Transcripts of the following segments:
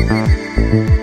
啊！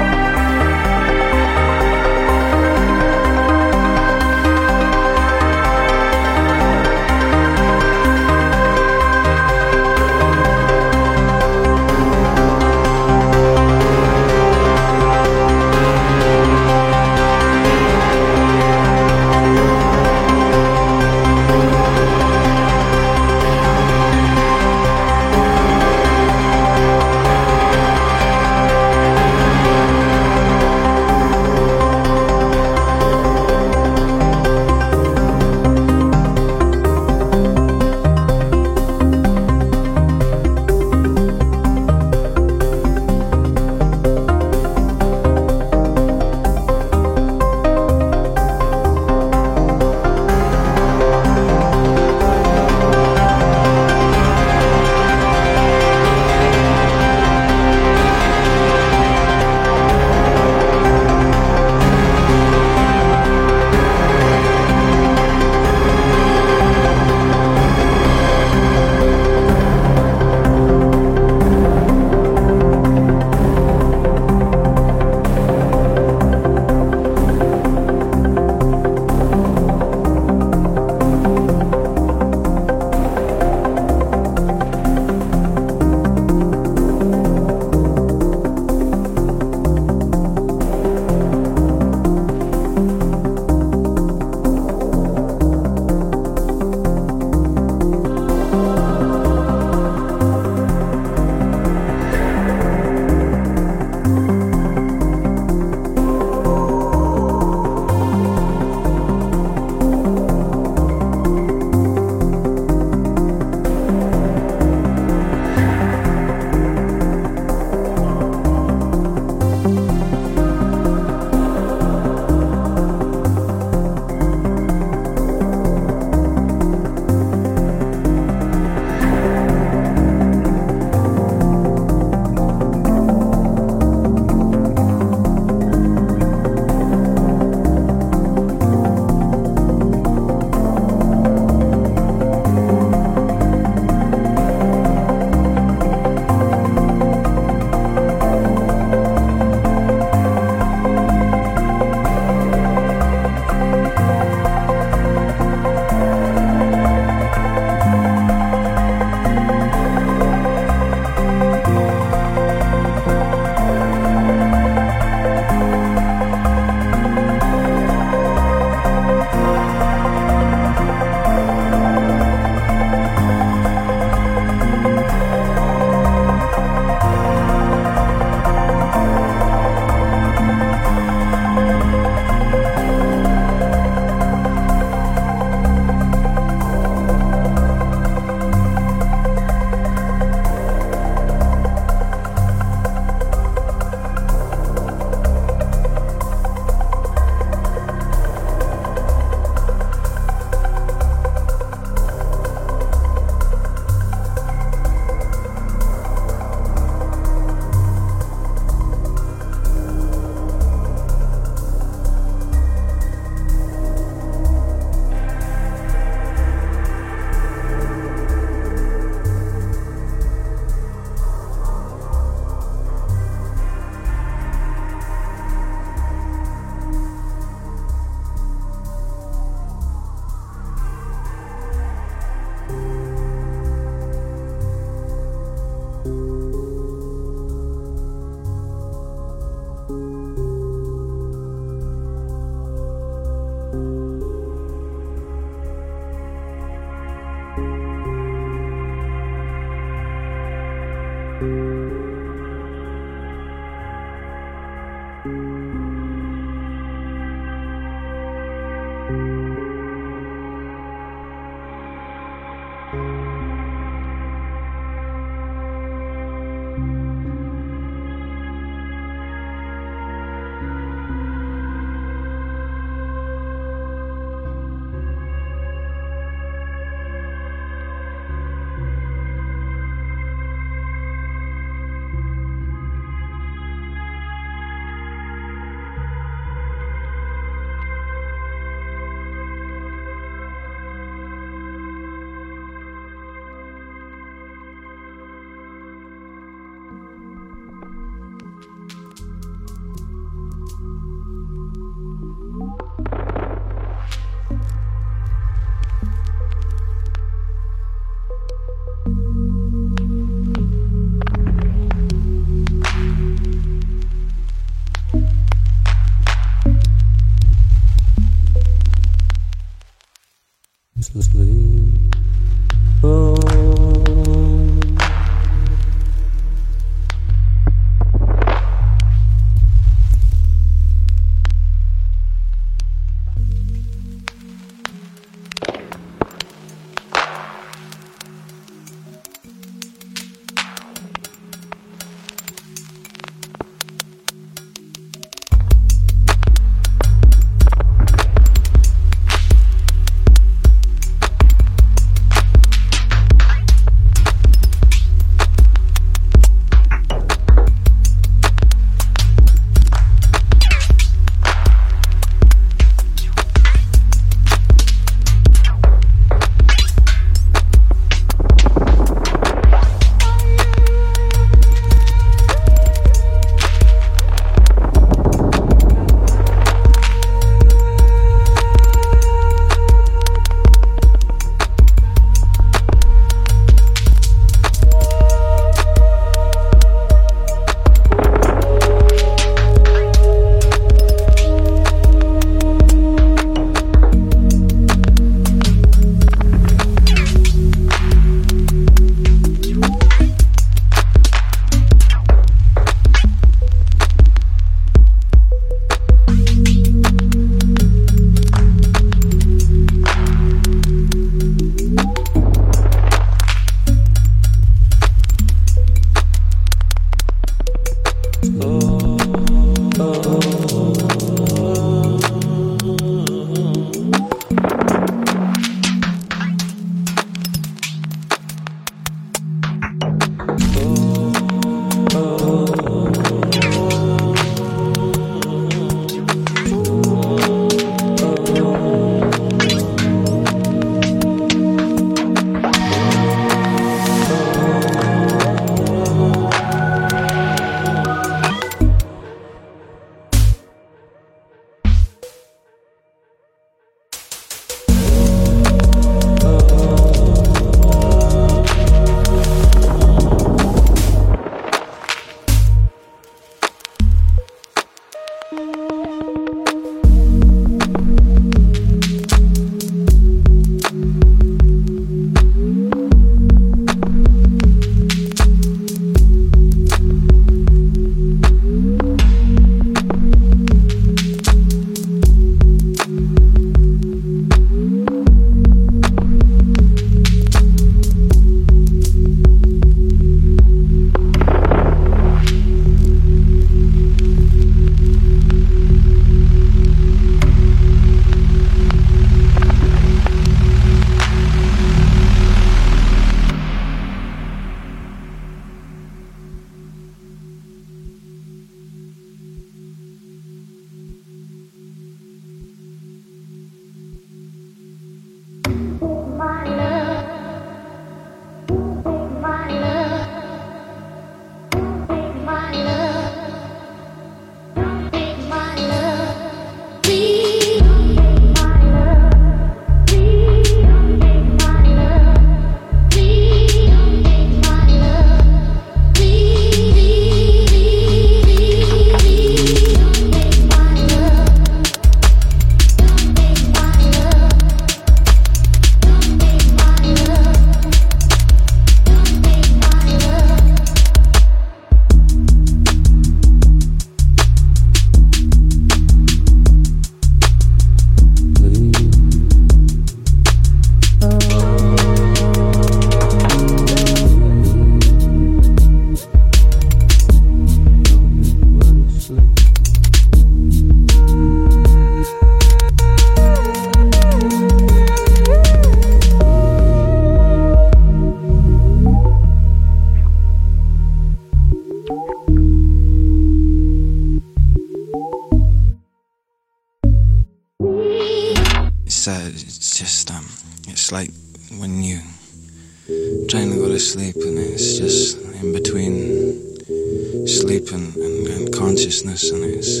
sleep and, and, and consciousness and it's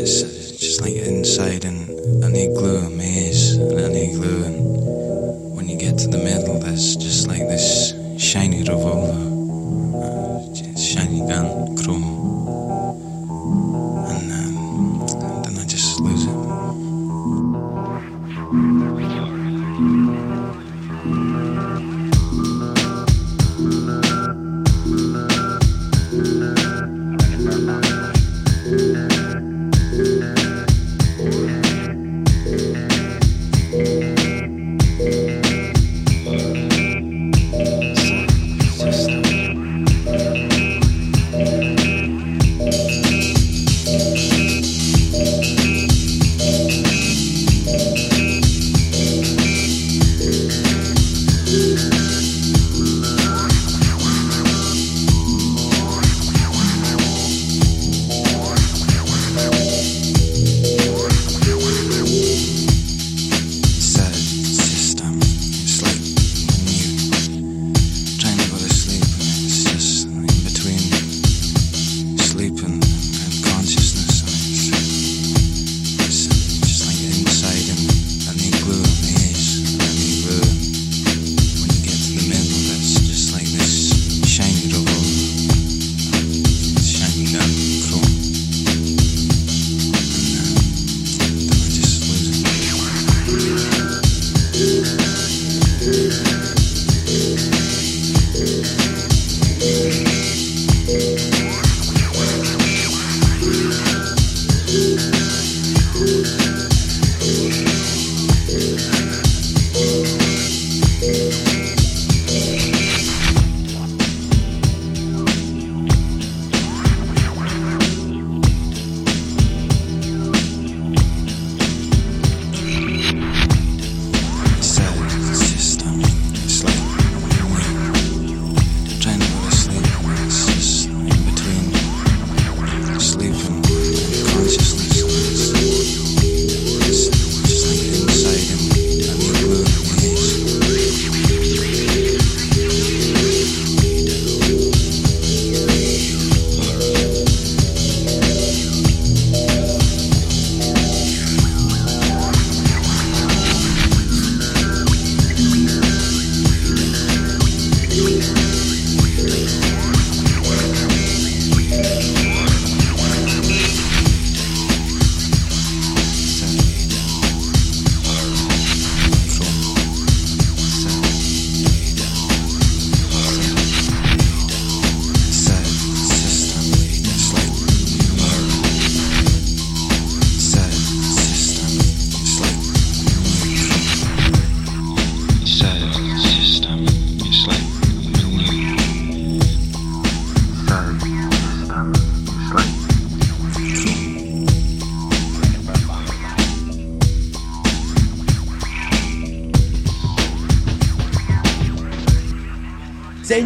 it's just like inside an, an igloo maze an igloo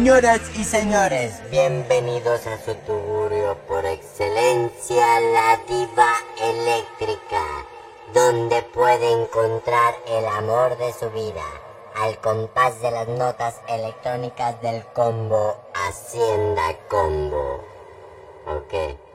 Señoras y señores, bienvenidos a su tuburio por excelencia, la diva eléctrica, donde puede encontrar el amor de su vida, al compás de las notas electrónicas del combo Hacienda Combo. Okay.